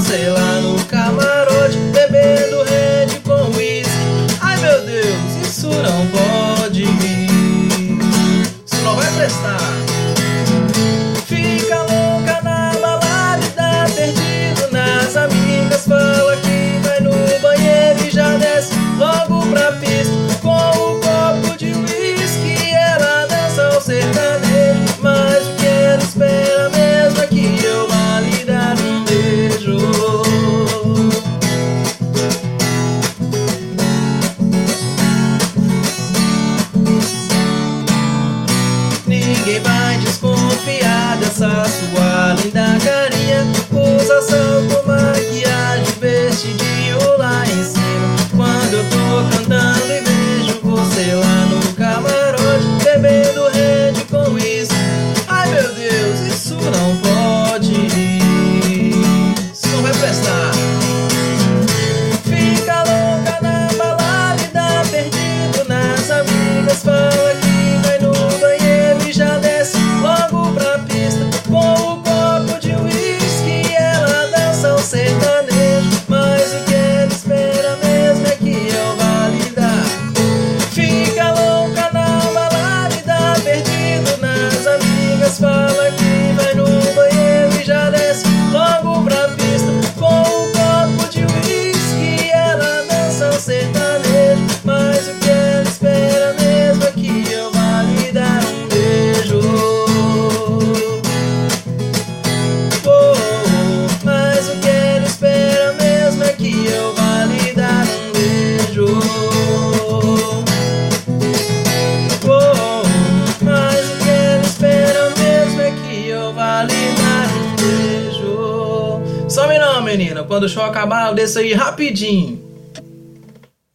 você lá no camarote bebendo red com Whisky, Ai meu Deus, isso não pode ir. Isso não vai prestar. dessa sua linda carinha. Usa salto maquiagem some não, menina. Quando o show acabar, eu desço aí rapidinho.